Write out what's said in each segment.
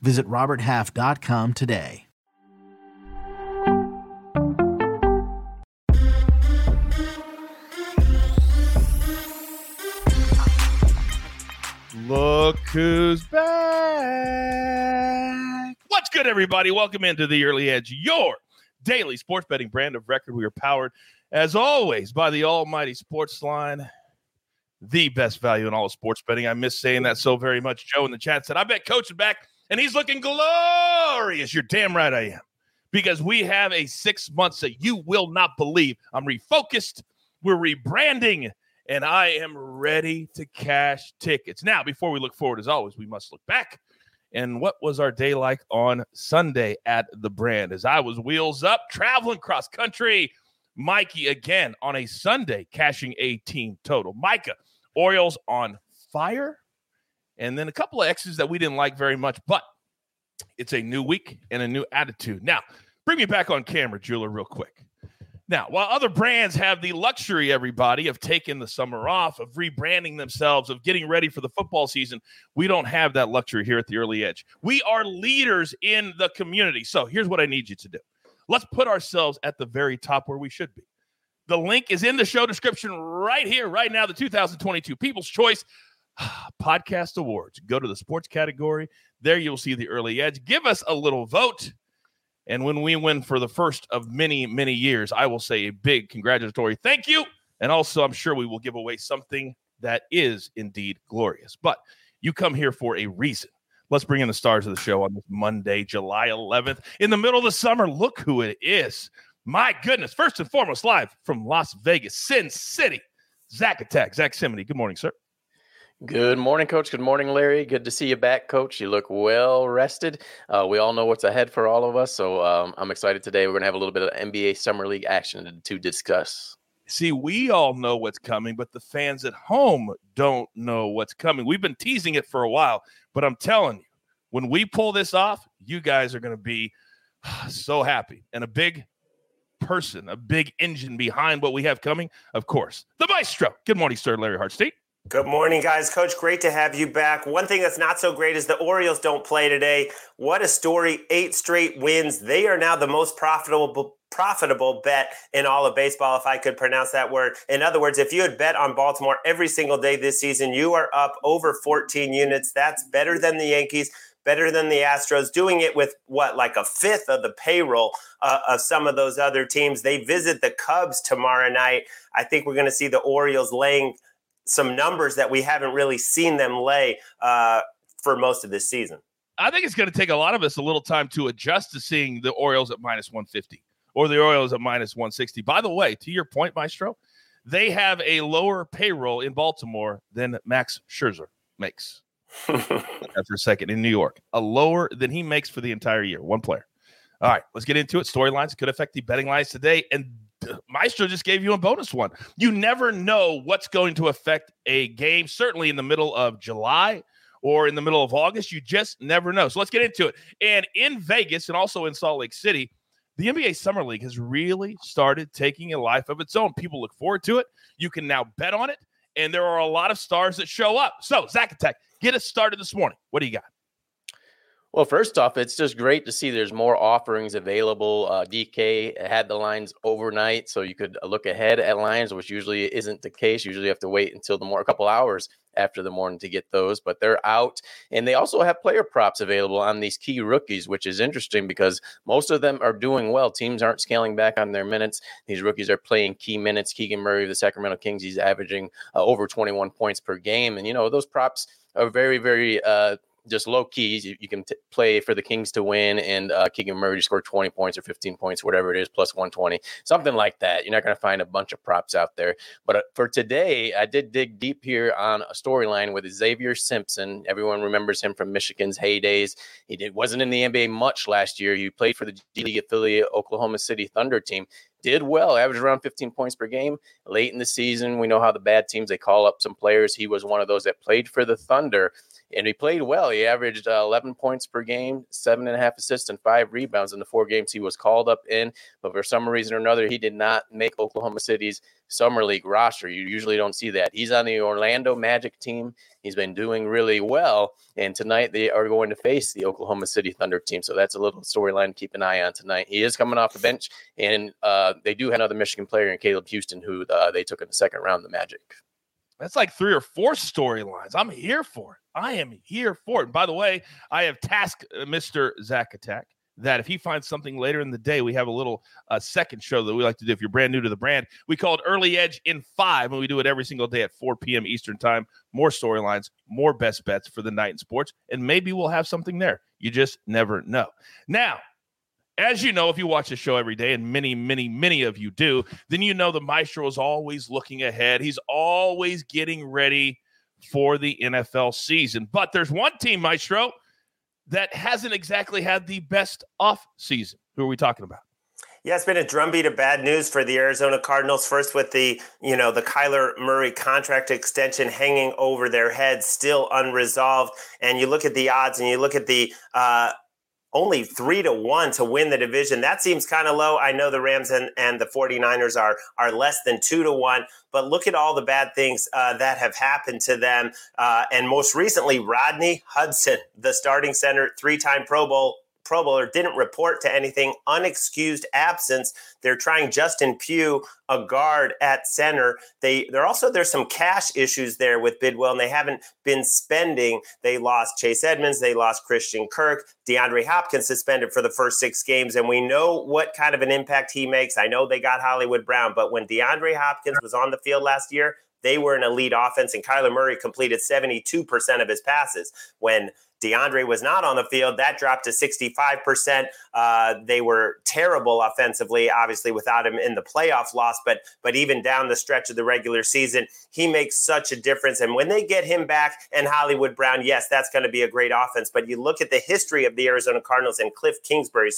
Visit RobertHalf.com today. Look who's back. What's good, everybody? Welcome into the Early Edge, your daily sports betting brand of record. We are powered, as always, by the almighty SportsLine, the best value in all of sports betting. I miss saying that so very much. Joe in the chat said, I bet Coach is back and he's looking glorious. You're damn right I am. Because we have a six months that you will not believe. I'm refocused. We're rebranding and I am ready to cash tickets. Now, before we look forward, as always, we must look back. And what was our day like on Sunday at the brand? As I was wheels up, traveling cross country, Mikey again on a Sunday, cashing a team total. Micah, Orioles on fire. And then a couple of X's that we didn't like very much, but it's a new week and a new attitude. Now, bring me back on camera, Jeweler, real quick. Now, while other brands have the luxury, everybody, of taking the summer off, of rebranding themselves, of getting ready for the football season, we don't have that luxury here at the early edge. We are leaders in the community. So here's what I need you to do let's put ourselves at the very top where we should be. The link is in the show description right here, right now. The 2022 People's Choice Podcast Awards. Go to the sports category. There you'll see the early edge. Give us a little vote. And when we win for the first of many, many years, I will say a big congratulatory thank you. And also, I'm sure we will give away something that is indeed glorious. But you come here for a reason. Let's bring in the stars of the show on this Monday, July 11th, in the middle of the summer. Look who it is. My goodness. First and foremost, live from Las Vegas, Sin City, Zack Attack. Zack Cimini. Good morning, sir. Good morning, Coach. Good morning, Larry. Good to see you back, Coach. You look well rested. Uh, we all know what's ahead for all of us, so um, I'm excited today. We're going to have a little bit of NBA Summer League action to discuss. See, we all know what's coming, but the fans at home don't know what's coming. We've been teasing it for a while, but I'm telling you, when we pull this off, you guys are going to be so happy. And a big person, a big engine behind what we have coming, of course, the maestro. Good morning, sir, Larry Hartstein. Good morning, guys. Coach, great to have you back. One thing that's not so great is the Orioles don't play today. What a story. Eight straight wins. They are now the most profitable profitable bet in all of baseball, if I could pronounce that word. In other words, if you had bet on Baltimore every single day this season, you are up over 14 units. That's better than the Yankees, better than the Astros, doing it with what, like a fifth of the payroll uh, of some of those other teams. They visit the Cubs tomorrow night. I think we're going to see the Orioles laying some numbers that we haven't really seen them lay uh, for most of this season. I think it's going to take a lot of us a little time to adjust to seeing the Orioles at minus 150 or the Orioles at minus 160. By the way, to your point, Maestro, they have a lower payroll in Baltimore than Max Scherzer makes. for a second in New York, a lower than he makes for the entire year. One player. All right, let's get into it. Storylines could affect the betting lines today, and Maestro just gave you a bonus one. You never know what's going to affect a game, certainly in the middle of July or in the middle of August. You just never know. So let's get into it. And in Vegas and also in Salt Lake City, the NBA Summer League has really started taking a life of its own. People look forward to it. You can now bet on it. And there are a lot of stars that show up. So, Zack Attack, get us started this morning. What do you got? Well, first off, it's just great to see there's more offerings available. Uh, DK had the lines overnight, so you could look ahead at lines, which usually isn't the case. Usually, you have to wait until the more a couple hours after the morning to get those, but they're out. And they also have player props available on these key rookies, which is interesting because most of them are doing well. Teams aren't scaling back on their minutes. These rookies are playing key minutes. Keegan Murray of the Sacramento Kings, he's averaging uh, over 21 points per game. And, you know, those props are very, very uh, just low keys. You, you can t- play for the Kings to win and uh, Keegan Murray score 20 points or 15 points, whatever it is, plus 120, something like that. You're not going to find a bunch of props out there. But uh, for today, I did dig deep here on a storyline with Xavier Simpson. Everyone remembers him from Michigan's heydays. He did, wasn't in the NBA much last year. He played for the D League affiliate Oklahoma City Thunder team did well, averaged around 15 points per game late in the season. We know how the bad teams they call up some players. He was one of those that played for the Thunder and he played well. He averaged uh, 11 points per game, seven and a half assists, and five rebounds in the four games he was called up in. But for some reason or another, he did not make Oklahoma City's summer league roster. You usually don't see that. He's on the Orlando Magic team. He's been doing really well, and tonight they are going to face the Oklahoma City Thunder team. So that's a little storyline to keep an eye on tonight. He is coming off the bench, and uh, they do have another Michigan player in Caleb Houstan, who uh, they took in the second round, the Magic. That's like three or four storylines. I'm here for it. I am here for it. And by the way, I have tasked uh, Mr. Zack Attack that if he finds something later in the day, we have a little uh, second show that we like to do. If you're brand new to the brand, we call it Early Edge in Five, and we do it every single day at 4 p.m. Eastern Time. More storylines, more best bets for the night in sports, and maybe we'll have something there. You just never know. Now, as you know, if you watch the show every day, and many, many, many of you do, then you know the maestro is always looking ahead. He's always getting ready for the NFL season. But there's one team, maestro, that hasn't exactly had the best off season. Who are we talking about? Yeah, it's been a drumbeat of bad news for the Arizona Cardinals. First, with the you know the Kyler Murray contract extension hanging over their heads, still unresolved. And you look at the odds, and you look at the uh, only three to one to win the division. That seems kind of low. I know the Rams and, and the 49ers are, are less than two to one, but look at all the bad things uh, that have happened to them. Uh, and most recently, Rodney Hudson, the starting center, three time Pro Bowl Pro Bowler didn't report to anything, unexcused absence. They're trying Justin Pugh, a guard at center. They they're also there's some cash issues there with Bidwell, and they haven't been spending. They lost Chase Edmonds, they lost Christian Kirk, DeAndre Hopkins suspended for the first six games, and we know what kind of an impact he makes. I know they got Hollywood Brown, but when DeAndre Hopkins was on the field last year, they were an elite offense, and Kyler Murray completed 72% of his passes. When DeAndre was not on the field. That dropped to 65%. Uh, they were terrible offensively, obviously, without him in the playoff loss. But but even down the stretch of the regular season, he makes such a difference. And when they get him back and Hollywood Brown, yes, that's going to be a great offense. But you look at the history of the Arizona Cardinals and Kliff Kingsbury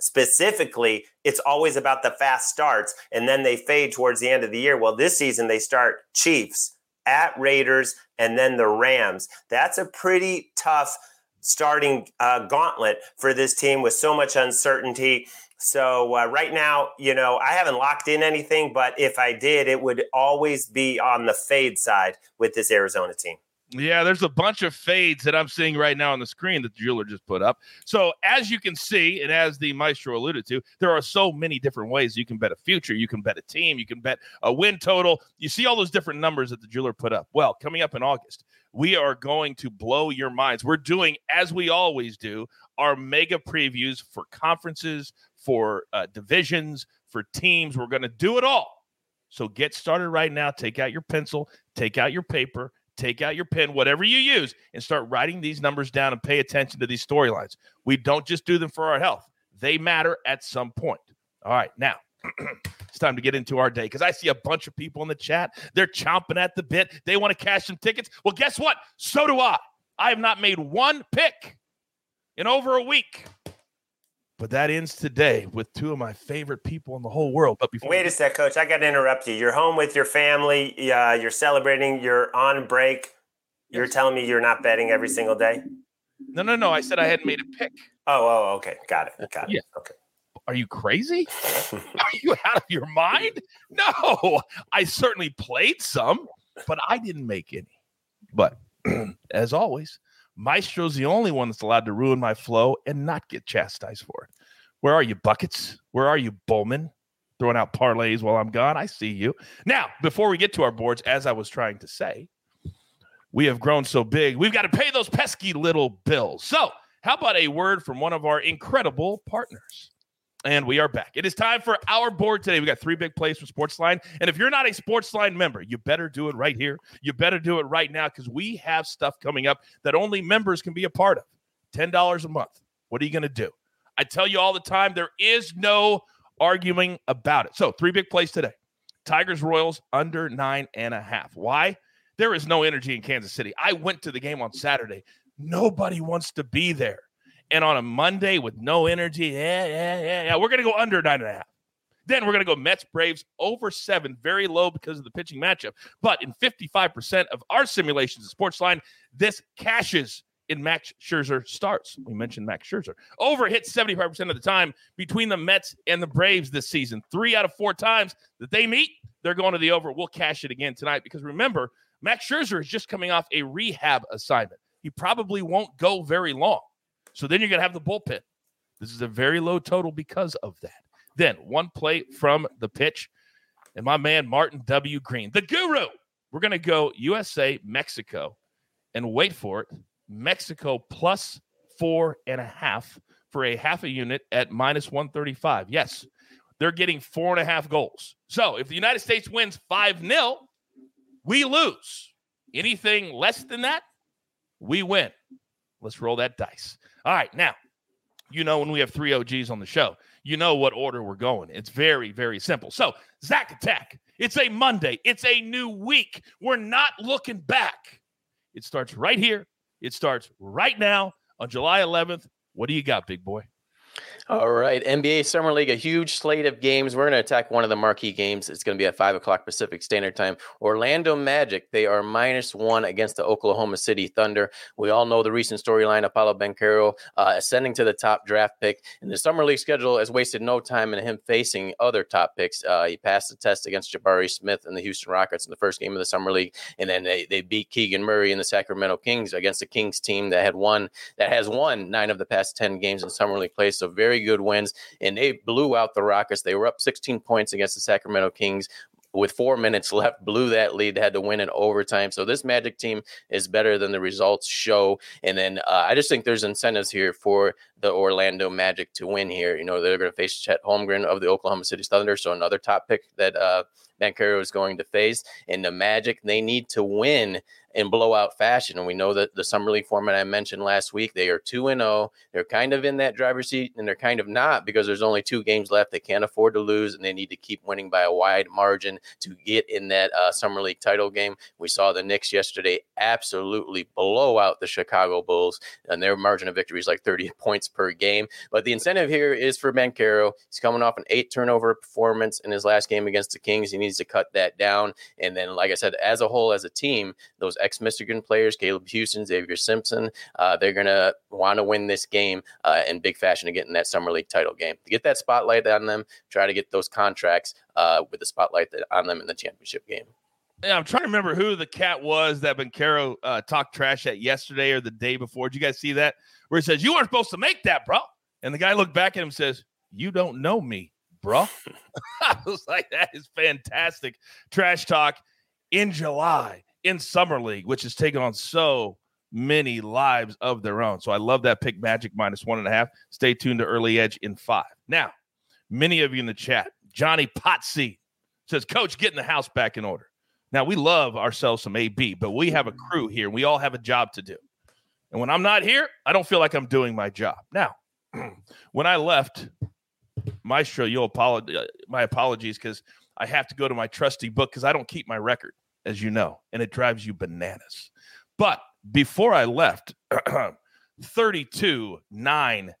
specifically, it's always about the fast starts and then they fade towards the end of the year. Well, this season they start Chiefs, at Raiders, and then the Rams. That's a pretty tough starting uh, gauntlet for this team with so much uncertainty. So uh, right now, you know, I haven't locked in anything, but if I did, it would always be on the fade side with this Arizona team. Yeah, there's a bunch of fades that I'm seeing right now on the screen that the jeweler just put up. So, as you can see, and as the maestro alluded to, there are so many different ways you can bet a future. You can bet a team, you can bet a win total. You see all those different numbers that the jeweler put up. Well, coming up in August, we are going to blow your minds. We're doing, as we always do, our mega previews for conferences, for uh, divisions, for teams. We're going to do it all. So, get started right now. Take out your pencil, take out your paper take out your pen, whatever you use, and start writing these numbers down and pay attention to these storylines. We don't just do them for our health, they matter at some point. All right, now it's time to get into our day because I see a bunch of people in the chat. They're chomping at the bit. They want to cash some tickets. Well, guess what? So do I. I have not made one pick in over a week. But that ends today with two of my favorite people in the whole world. But before wait a sec, coach, I got to interrupt you. You're home with your family. Uh, you're celebrating. You're on break. You're yes. telling me you're not betting every single day. No, no, no. I said I hadn't made a pick. Oh, oh, okay. Got it. Got it. Yeah. Okay. Are you crazy? Are you out of your mind? No, I certainly played some, but I didn't make any. But as always, Maestro's the only one that's allowed to ruin my flow and not get chastised for it. Where are you, buckets? Where are you, Bowman? Throwing out parlays while I'm gone. I see you. Now, before we get to our boards, as I was trying to say, we have grown so big, we've got to pay those pesky little bills. So, how about a word from one of our incredible partners? And we are back. It is time for our board today. We got three big plays from Sportsline. And if you're not a Sportsline member, you better do it right here. You better do it right now because we have stuff coming up that only members can be a part of. $10 a month. What are you going to do? I tell you all the time, there is no arguing about it. So, three big plays today Tigers Royals under nine and a half. Why? There is no energy in Kansas City. I went to the game on Saturday. Nobody wants to be there and on a Monday with no energy, yeah, yeah, yeah, yeah, we're going to go under nine and a half. Then we're going to go Mets Braves over seven, very low because of the pitching matchup. But in 55% of our simulations of Sportsline, this cashes in Max Scherzer starts. We mentioned Max Scherzer. Over hits 75% of the time between the Mets and the Braves this season. Three out of four times that they meet, they're going to the over. We'll cash it again tonight because remember, Max Scherzer is just coming off a rehab assignment. He probably won't go very long. So then you're going to have the bullpen. This is a very low total because of that. Then one play from the pitch, and my man Martin W. Green, the guru. We're going to go USA, Mexico, and wait for it. Mexico plus four and a half for a half a unit at minus 135. Yes, they're getting four and a half goals. So if the United States wins 5 0, we lose. Anything less than that, we win. Let's roll that dice. All right, now, you know, when we have three OGs on the show, you know what order we're going. It's very, very simple. So, Zack Attack, it's a Monday, it's a new week. We're not looking back. It starts right here, it starts right now on July 11th. What do you got, big boy? All right, NBA Summer League, a huge slate of games. We're going to attack one of the marquee games. It's going to be at five o'clock Pacific Standard Time. Orlando Magic, they are minus one against the Oklahoma City Thunder. We all know the recent storyline Apollo Paolo uh, ascending to the top draft pick. And the Summer League schedule has wasted no time in him facing other top picks. Uh, he passed the test against Jabari Smith and the Houston Rockets in the first game of the Summer League, and then they, they beat Keegan Murray and the Sacramento Kings against the Kings team that had won that has won nine of the past ten games in Summer League play. So very good wins, and they blew out the Rockets. They were up 16 points against the Sacramento Kings with four minutes left, blew that lead, They had to win in overtime. So this Magic team is better than the results show. And then uh, I just think there's incentives here for the Orlando Magic to win here. You know, they're going to face Chet Holmgren of the Oklahoma City Thunder, so another top pick that uh, is going to face. And the Magic, they need to win in blowout fashion. And we know that the summer league format I mentioned last week, they are 2 and 0. They're kind of in that driver's seat and they're kind of not because there's only two games left. They can't afford to lose and they need to keep winning by a wide margin to get in that uh, summer league title game. We saw the Knicks yesterday absolutely blow out the Chicago Bulls and their margin of victory is like 30 points per game. But the incentive here is for Banchero. He's coming off an eight turnover performance in his last game against the Kings. He needs to cut that down. And then, like I said, as a whole, as a team, those ex Michigan players, Caleb Houstan, Xavier Simpson, uh, they're going to want to win this game uh, in big fashion to get in that Summer League title game. To get that spotlight on them, try to get those contracts uh, with the spotlight on them in the championship game. Yeah, I'm trying to remember who the cat was that Banchero uh, talked trash at yesterday or the day before. Did you guys see that? Where he says, You weren't supposed to make that, bro. And the guy looked back at him and says, You don't know me, bro. I was like, That is fantastic. Trash talk in July in Summer League, which has taken on so many lives of their own. So I love that pick Magic minus one and a half. Stay tuned to Early Edge in five. Now, many of you in the chat, Johnny Potsy says, Coach, getting the house back in order. Now, we love ourselves some AB, but we have a crew here. We all have a job to do. And when I'm not here, I don't feel like I'm doing my job. Now, when I left Maestro, you'll apologize. Uh, my apologies because I have to go to my trusty book because I don't keep my record as you know, and it drives you bananas. But before I left, 32, 9,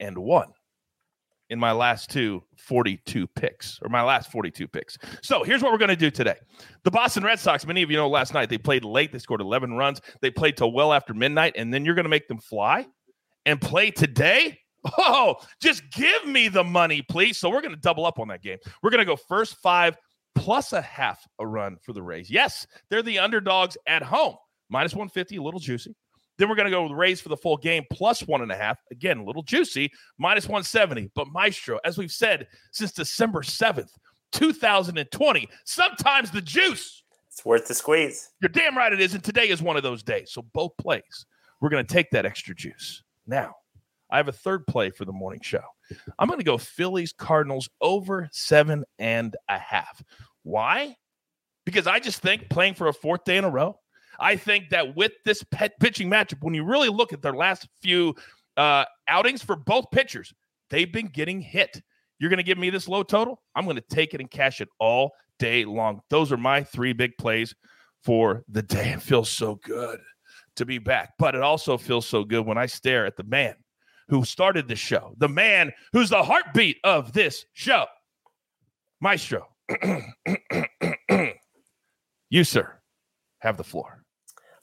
and 1 in my last two 42 picks, or my last 42 picks. So here's what we're going to do today. The Boston Red Sox, many of you know last night, they played late. They scored 11 runs. They played till well after midnight, and then you're going to make them fly and play today? Oh, just give me the money, please. So we're going to double up on that game. We're going to go first five plus a half a run for the Rays. Yes, they're the underdogs at home. Minus 150, a little juicy. Then we're going to go with Rays for the full game, plus one and a half. Again, a little juicy, minus 170. But Maestro, as we've said since December 7th, 2020, sometimes the juice. It's worth the squeeze. You're damn right it is. And today is one of those days. So both plays, we're going to take that extra juice. Now, I have a third play for the morning show. I'm going to go Phillies Cardinals over seven and a half. Why? Because I just think playing for a fourth day in a row, I think that with this pet pitching matchup, when you really look at their last few uh, outings for both pitchers, they've been getting hit. You're going to give me this low total? I'm going to take it and cash it all day long. Those are my three big plays for the day. It feels so good to be back, but it also feels so good when I stare at the man who started the show, the man who's the heartbeat of this show, Maestro. you, sir, have the floor.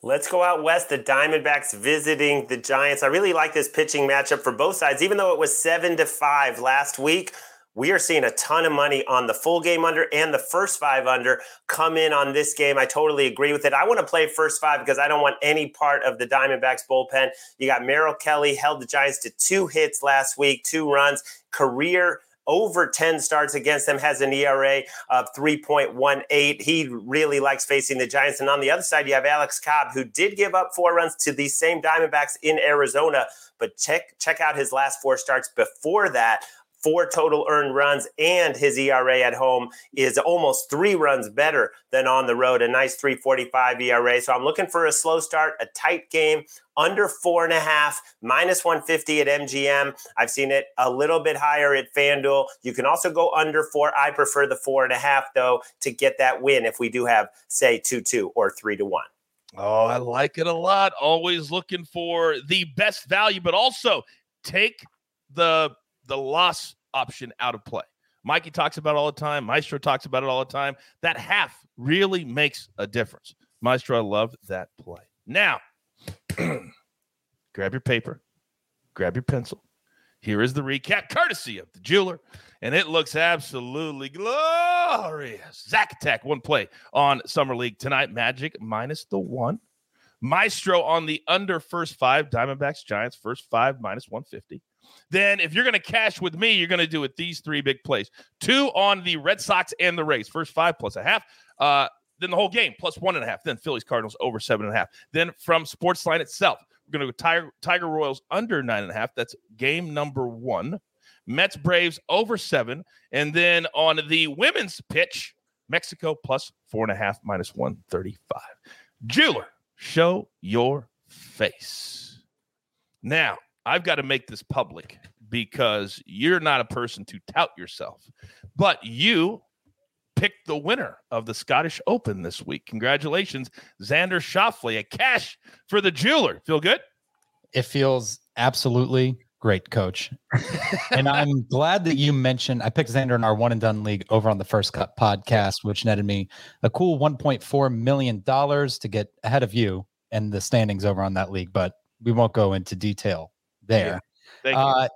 Let's go out west. The Diamondbacks visiting the Giants. I really like this pitching matchup for both sides, even though it was seven to five last week. We are seeing a ton of money on the full game under and the first five under come in on this game. I totally agree with it. I want to play first five because I don't want any part of the Diamondbacks bullpen. You got Merrill Kelly held the Giants to two hits last week, two runs, career over 10 starts against them, has an ERA of 3.18. He really likes facing the Giants. And on the other side, you have Alex Cobb, who did give up four runs to these same Diamondbacks in Arizona. But check check out his last four starts before that four total earned runs, and his ERA at home is almost three runs better than on the road. A nice 345 ERA. So I'm looking for a slow start, a tight game, under four and a half, minus 150 at MGM. I've seen it a little bit higher at FanDuel. You can also go under four. I prefer the four and a half, though, to get that win if we do have, say, 2 2 or 3 to 1. Oh, I like it a lot. Always looking for the best value, but also take the the loss option out of play. Mikey talks about all the time. Maestro talks about it all the time. That half really makes a difference. Maestro, I love that play. Now, grab your paper, grab your pencil. Here is the recap, courtesy of the jeweler, and it looks absolutely glorious. Zack Attack, one play on Summer League tonight. Magic minus the one. Maestro on the under first five. Diamondbacks, Giants, first five minus 150 then if you're going to cash with me, you're going to do it these three big plays. Two on the Red Sox and the Rays, first five plus a half. Uh, then the whole game plus one and a half. Then Phillies Cardinals over seven and a half. Then from Sportsline itself, we're going to go Tiger, Tiger Royals under nine and a half. That's game number one. Mets Braves over seven. And then on the women's pitch, Mexico plus four and a half minus 135. Jeweler, show your face. Now, I've got to make this public because you're not a person to tout yourself, but you picked the winner of the Scottish Open this week. Congratulations, Xander Schauffele, a cash for the jeweler. Feel good? It feels absolutely great, coach. and I'm glad that you mentioned I picked Xander in our one and done league over on the first cut podcast, which netted me a cool $1.4 million to get ahead of you and the standings over on that league, but we won't go into detail there. Yeah. Uh,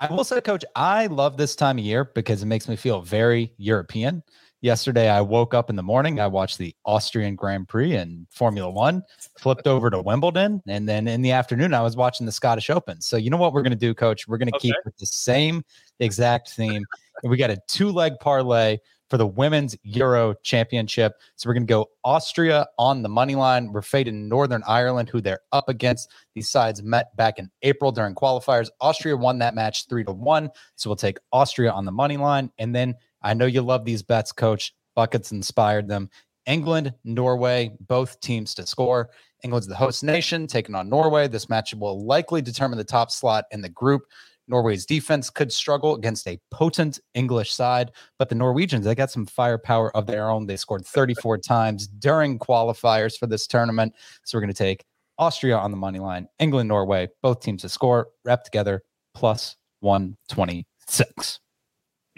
I will say, Coach, I love this time of year because it makes me feel very European. Yesterday, I woke up in the morning. I watched the Austrian Grand Prix and Formula One, flipped over to Wimbledon, and then in the afternoon, I was watching the Scottish Open. So, you know what we're going to do, Coach? We're going to okay. keep with the same exact theme. we got a two leg parlay for the women's Euro Championship. So we're going to go Austria on the money line. We're fading Northern Ireland, who they're up against. These sides met back in April during qualifiers. Austria won that match three to one. So we'll take Austria on the money line. And then I know you love these bets, coach. Buckets inspired them. England, Norway, both teams to score. England's the host nation taking on Norway. This match will likely determine the top slot in the group. Norway's defense could struggle against a potent English side, but the Norwegians, they got some firepower of their own. They scored 34 times during qualifiers for this tournament. So we're going to take Austria on the money line, England, Norway, both teams to score, wrap together, plus 126.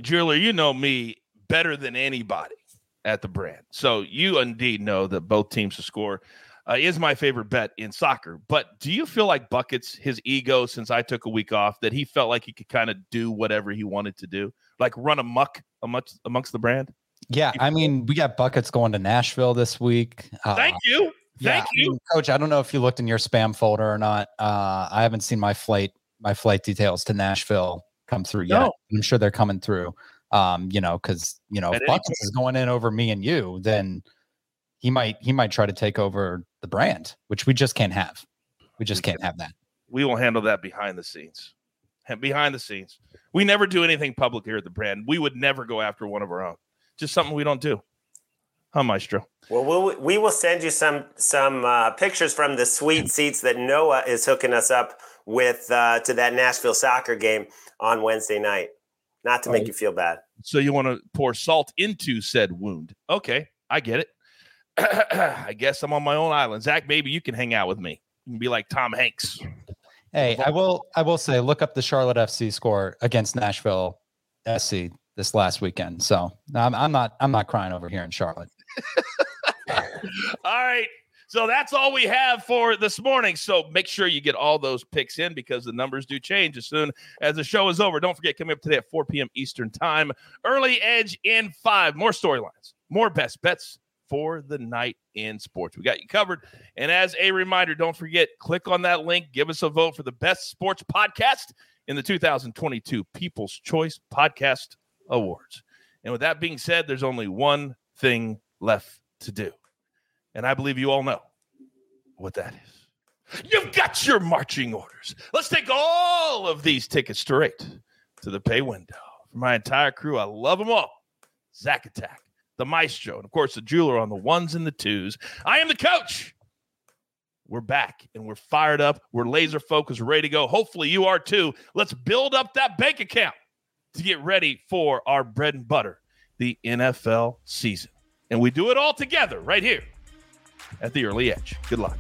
Jeweler, you know me better than anybody at the brand. So you indeed know that both teams to score uh, is my favorite bet in soccer. But do you feel like Buckets, his ego, since I took a week off, that he felt like he could kind of do whatever he wanted to do, like run amok amongst amongst the brand? Yeah, I mean, we got Buckets going to Nashville this week. Uh, Thank you. Thank yeah, you, I mean, Coach. I don't know if you looked in your spam folder or not. Uh, I haven't seen my flight my flight details to Nashville come through yet. I'm sure they're coming through. Um, you know, because you know, if Buckets is going in over me and you, then he might he might try to take over the brand, which we just can't have. We just can't have that. We will handle that behind the scenes. behind the scenes. We never do anything public here at the brand. We would never go after one of our own. Just something we don't do. Huh, Maestro? Well, we'll we will send you some some uh, pictures from the sweet seats that Noah is hooking us up with uh, to that Nashville soccer game on Wednesday night. Not to make right. you feel bad. So you want to pour salt into said wound? Okay, I get it. I guess I'm on my own island. Zack, maybe you can hang out with me. You can be like Tom Hanks. Hey, I will. I will say, look up the Charlotte FC score against Nashville SC this last weekend. So I'm, I'm not. I'm not crying over here in Charlotte. all right. So that's all we have for this morning. So make sure you get all those picks in because the numbers do change as soon as the show is over. Don't forget, coming up today at 4 p.m. Eastern Time, early edge in five. More storylines, more best bets for the night in sports. We got you covered. And as a reminder, don't forget, click on that link, give us a vote for the best sports podcast in the 2022 People's Choice Podcast Awards. And with that being said, there's only one thing left to do. And I believe you all know what that is. You've got your marching orders. Let's take all of these tickets straight to the pay window. For my entire crew, I love them all. Zack Attack, the maestro, and of course, the jeweler on the ones and the twos. I am the coach. We're back and we're fired up. We're laser focused, ready to go. Hopefully, you are too. Let's build up that bank account to get ready for our bread and butter, the NFL season. And we do it all together right here at the early edge. Good luck.